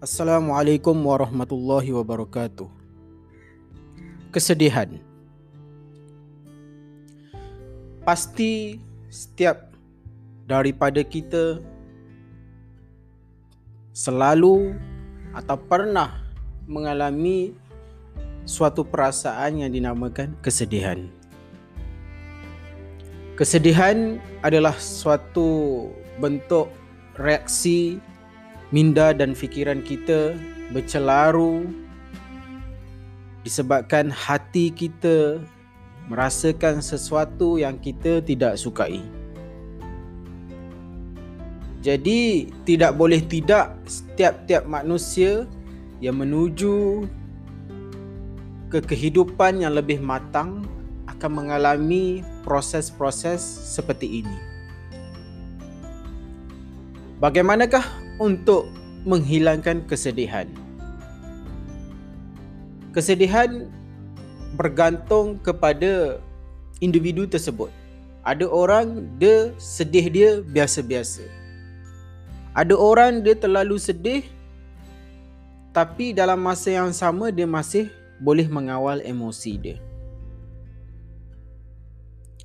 Assalamualaikum warahmatullahi wabarakatuh. Kesedihan. Pasti setiap daripada kita selalu atau pernah mengalami suatu perasaan yang dinamakan kesedihan. Kesedihan adalah suatu bentuk reaksi minda dan fikiran kita bercelaru disebabkan hati kita merasakan sesuatu yang kita tidak sukai. Jadi tidak boleh tidak setiap-tiap manusia yang menuju ke kehidupan yang lebih matang akan mengalami proses-proses seperti ini. Bagaimanakah untuk menghilangkan kesedihan. Kesedihan bergantung kepada individu tersebut. Ada orang dia sedih dia biasa-biasa. Ada orang dia terlalu sedih tapi dalam masa yang sama dia masih boleh mengawal emosi dia.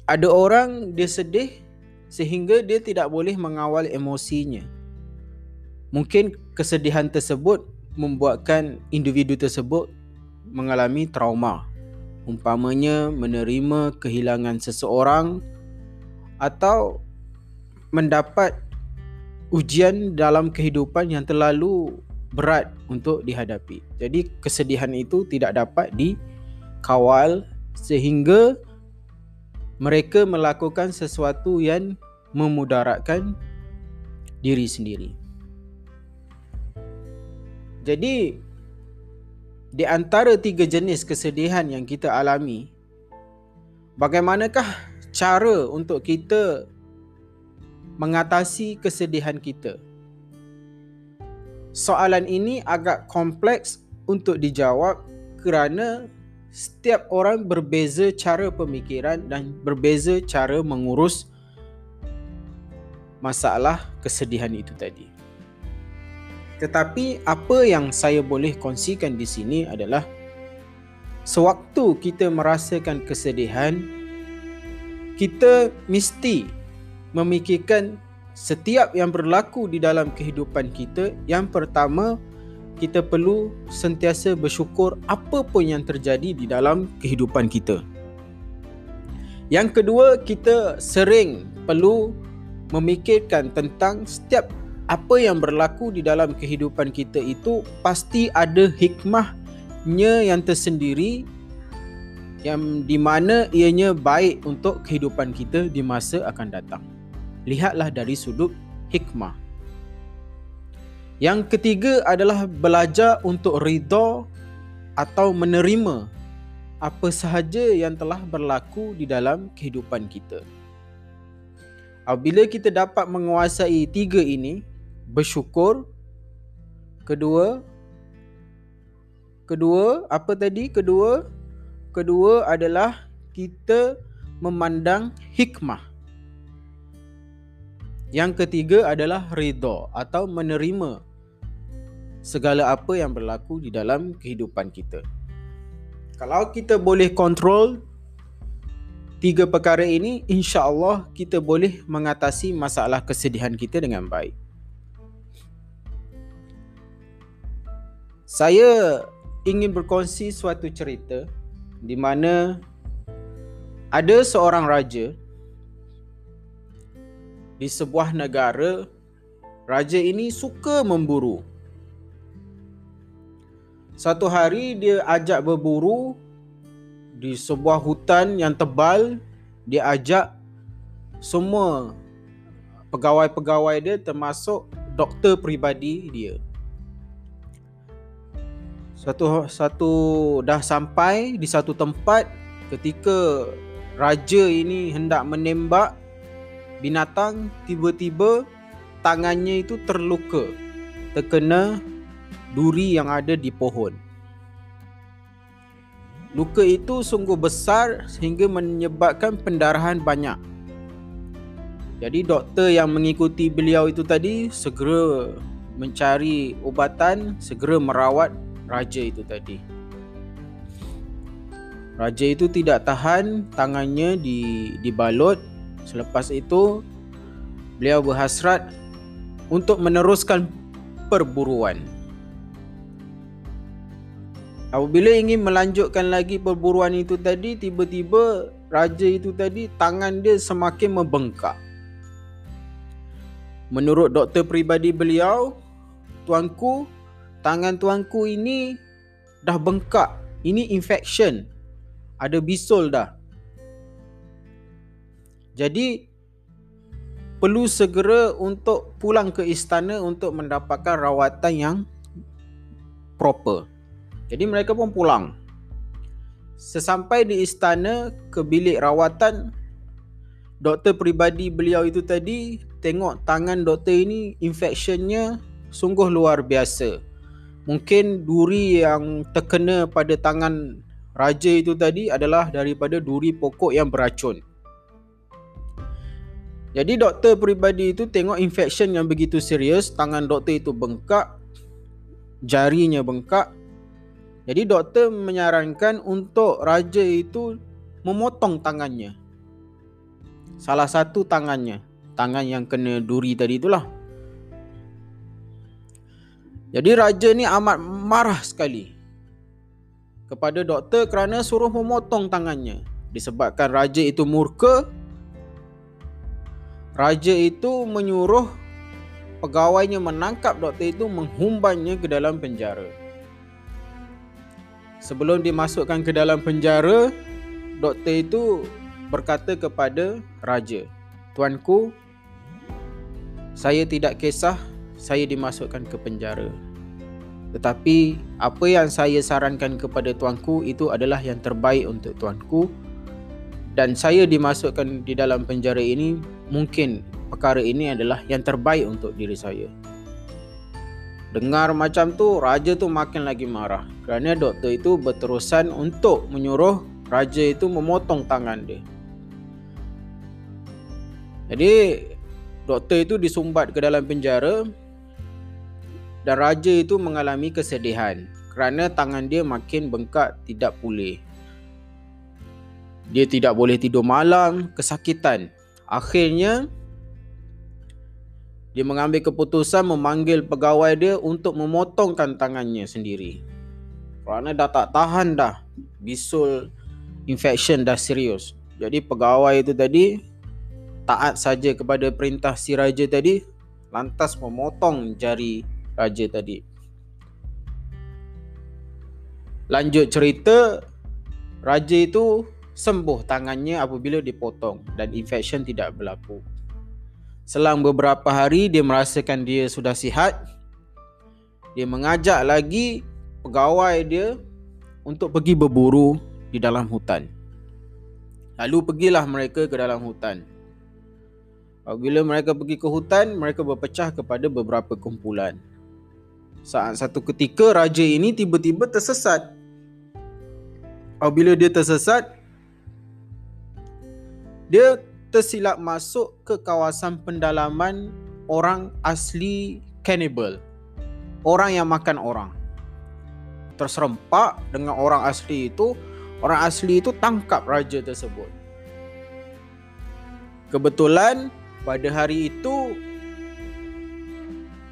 Ada orang dia sedih sehingga dia tidak boleh mengawal emosinya. Mungkin kesedihan tersebut membuatkan individu tersebut mengalami trauma. Umpamanya menerima kehilangan seseorang atau mendapat ujian dalam kehidupan yang terlalu berat untuk dihadapi. Jadi kesedihan itu tidak dapat dikawal sehingga mereka melakukan sesuatu yang memudaratkan diri sendiri. Jadi di antara tiga jenis kesedihan yang kita alami, bagaimanakah cara untuk kita mengatasi kesedihan kita? Soalan ini agak kompleks untuk dijawab kerana setiap orang berbeza cara pemikiran dan berbeza cara mengurus masalah kesedihan itu tadi. Tetapi apa yang saya boleh kongsikan di sini adalah sewaktu kita merasakan kesedihan kita mesti memikirkan setiap yang berlaku di dalam kehidupan kita yang pertama kita perlu sentiasa bersyukur apa pun yang terjadi di dalam kehidupan kita. Yang kedua, kita sering perlu memikirkan tentang setiap apa yang berlaku di dalam kehidupan kita itu pasti ada hikmahnya yang tersendiri yang di mana ianya baik untuk kehidupan kita di masa akan datang. Lihatlah dari sudut hikmah. Yang ketiga adalah belajar untuk ridha atau menerima apa sahaja yang telah berlaku di dalam kehidupan kita. Apabila kita dapat menguasai tiga ini, bersyukur. Kedua kedua apa tadi? Kedua kedua adalah kita memandang hikmah. Yang ketiga adalah ridha atau menerima segala apa yang berlaku di dalam kehidupan kita. Kalau kita boleh kontrol tiga perkara ini insya-Allah kita boleh mengatasi masalah kesedihan kita dengan baik Saya ingin berkongsi suatu cerita di mana ada seorang raja di sebuah negara raja ini suka memburu. Satu hari dia ajak berburu di sebuah hutan yang tebal, dia ajak semua pegawai-pegawai dia termasuk doktor peribadi dia. Satu satu dah sampai di satu tempat ketika raja ini hendak menembak binatang tiba-tiba tangannya itu terluka terkena duri yang ada di pohon. Luka itu sungguh besar sehingga menyebabkan pendarahan banyak. Jadi doktor yang mengikuti beliau itu tadi segera mencari ubatan, segera merawat raja itu tadi. Raja itu tidak tahan tangannya di dibalut. Selepas itu beliau berhasrat untuk meneruskan perburuan. Apabila ingin melanjutkan lagi perburuan itu tadi, tiba-tiba raja itu tadi tangan dia semakin membengkak. Menurut doktor peribadi beliau, tuanku, tangan tuanku ini dah bengkak. Ini infection. Ada bisul dah. Jadi perlu segera untuk pulang ke istana untuk mendapatkan rawatan yang proper. Jadi mereka pun pulang. Sesampai di istana ke bilik rawatan doktor peribadi beliau itu tadi tengok tangan doktor ini infectionnya sungguh luar biasa. Mungkin duri yang terkena pada tangan raja itu tadi adalah daripada duri pokok yang beracun. Jadi doktor peribadi itu tengok infection yang begitu serius, tangan doktor itu bengkak, jarinya bengkak, jadi doktor menyarankan untuk raja itu memotong tangannya. Salah satu tangannya, tangan yang kena duri tadi itulah. Jadi raja ni amat marah sekali kepada doktor kerana suruh memotong tangannya. Disebabkan raja itu murka, raja itu menyuruh pegawainya menangkap doktor itu menghumbannya ke dalam penjara. Sebelum dimasukkan ke dalam penjara, doktor itu berkata kepada raja, "Tuanku, saya tidak kisah saya dimasukkan ke penjara. Tetapi apa yang saya sarankan kepada tuanku itu adalah yang terbaik untuk tuanku dan saya dimasukkan di dalam penjara ini mungkin perkara ini adalah yang terbaik untuk diri saya." Dengar macam tu, raja tu makin lagi marah. Kerana doktor itu berterusan untuk menyuruh raja itu memotong tangan dia. Jadi, doktor itu disumbat ke dalam penjara dan raja itu mengalami kesedihan kerana tangan dia makin bengkak tidak pulih. Dia tidak boleh tidur malam, kesakitan. Akhirnya, dia mengambil keputusan memanggil pegawai dia untuk memotongkan tangannya sendiri. Kerana dah tak tahan dah bisul infection dah serius. Jadi pegawai itu tadi taat saja kepada perintah si raja tadi lantas memotong jari raja tadi. Lanjut cerita raja itu sembuh tangannya apabila dipotong dan infection tidak berlaku. Selang beberapa hari dia merasakan dia sudah sihat. Dia mengajak lagi pegawai dia untuk pergi berburu di dalam hutan. Lalu pergilah mereka ke dalam hutan. Apabila mereka pergi ke hutan, mereka berpecah kepada beberapa kumpulan. Saat satu ketika raja ini tiba-tiba tersesat. Apabila dia tersesat, dia tersilap masuk ke kawasan pendalaman orang asli cannibal. Orang yang makan orang. Terserempak dengan orang asli itu, orang asli itu tangkap raja tersebut. Kebetulan pada hari itu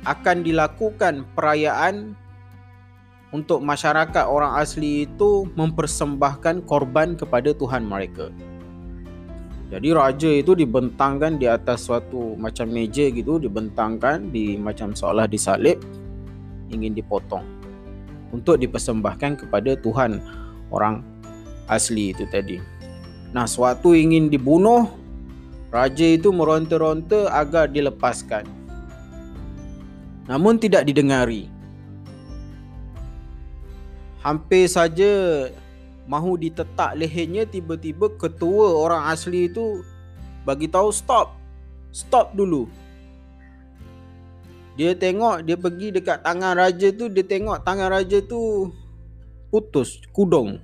akan dilakukan perayaan untuk masyarakat orang asli itu mempersembahkan korban kepada Tuhan mereka. Jadi raja itu dibentangkan di atas suatu macam meja gitu, dibentangkan di macam seolah disalib ingin dipotong untuk dipersembahkan kepada Tuhan orang asli itu tadi. Nah, suatu ingin dibunuh, raja itu meronta-ronta agar dilepaskan. Namun tidak didengari. Hampir saja mahu ditetak lehernya tiba-tiba ketua orang asli itu bagi tahu stop. Stop dulu. Dia tengok dia pergi dekat tangan raja tu dia tengok tangan raja tu putus kudung.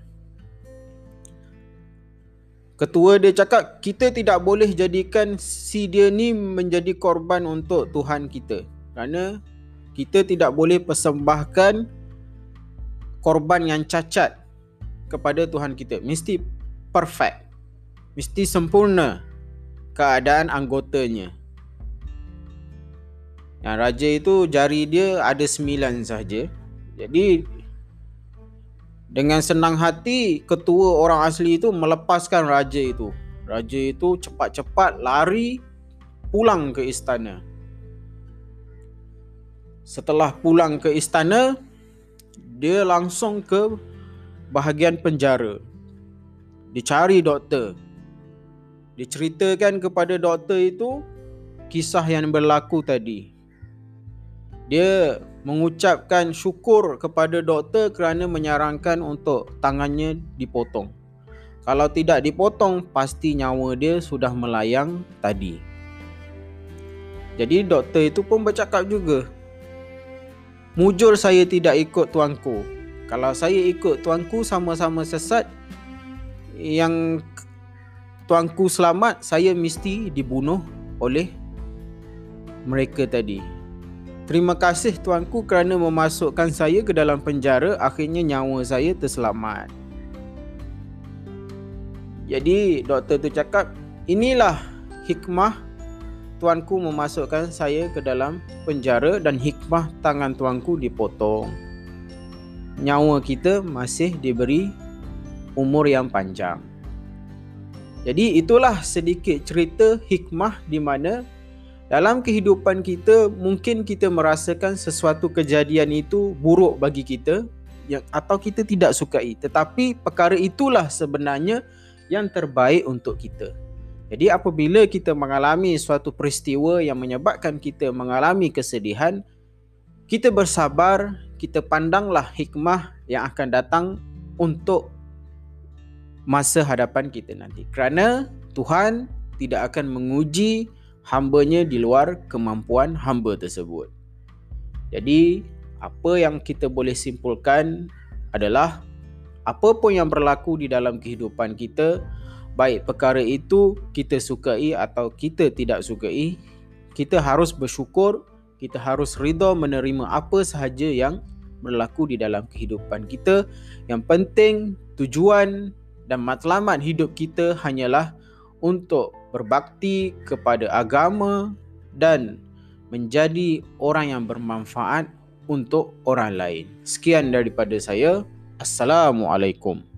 Ketua dia cakap kita tidak boleh jadikan si dia ni menjadi korban untuk Tuhan kita. Kerana Kita tidak boleh persembahkan korban yang cacat kepada Tuhan kita. Mesti perfect. Mesti sempurna keadaan anggotanya. Yang raja itu jari dia ada sembilan sahaja. Jadi dengan senang hati ketua orang asli itu melepaskan raja itu. Raja itu cepat-cepat lari pulang ke istana. Setelah pulang ke istana, dia langsung ke bahagian penjara. Dicari doktor. Diceritakan kepada doktor itu kisah yang berlaku tadi. Dia mengucapkan syukur kepada doktor kerana menyarankan untuk tangannya dipotong. Kalau tidak dipotong, pasti nyawa dia sudah melayang tadi. Jadi doktor itu pun bercakap juga. Mujur saya tidak ikut tuanku. Kalau saya ikut tuanku sama-sama sesat, yang tuanku selamat, saya mesti dibunuh oleh mereka tadi. Terima kasih tuanku kerana memasukkan saya ke dalam penjara Akhirnya nyawa saya terselamat Jadi doktor tu cakap Inilah hikmah tuanku memasukkan saya ke dalam penjara Dan hikmah tangan tuanku dipotong. Nyawa kita masih diberi umur yang panjang. Jadi itulah sedikit cerita hikmah di mana dalam kehidupan kita mungkin kita merasakan sesuatu kejadian itu buruk bagi kita yang atau kita tidak sukai. Tetapi perkara itulah sebenarnya yang terbaik untuk kita. Jadi apabila kita mengalami suatu peristiwa yang menyebabkan kita mengalami kesedihan kita bersabar, kita pandanglah hikmah yang akan datang untuk masa hadapan kita nanti. Kerana Tuhan tidak akan menguji hambanya di luar kemampuan hamba tersebut. Jadi, apa yang kita boleh simpulkan adalah apa pun yang berlaku di dalam kehidupan kita, baik perkara itu kita sukai atau kita tidak sukai, kita harus bersyukur, kita harus ridha menerima apa sahaja yang berlaku di dalam kehidupan kita. Yang penting tujuan dan matlamat hidup kita hanyalah untuk berbakti kepada agama dan menjadi orang yang bermanfaat untuk orang lain. Sekian daripada saya. Assalamualaikum.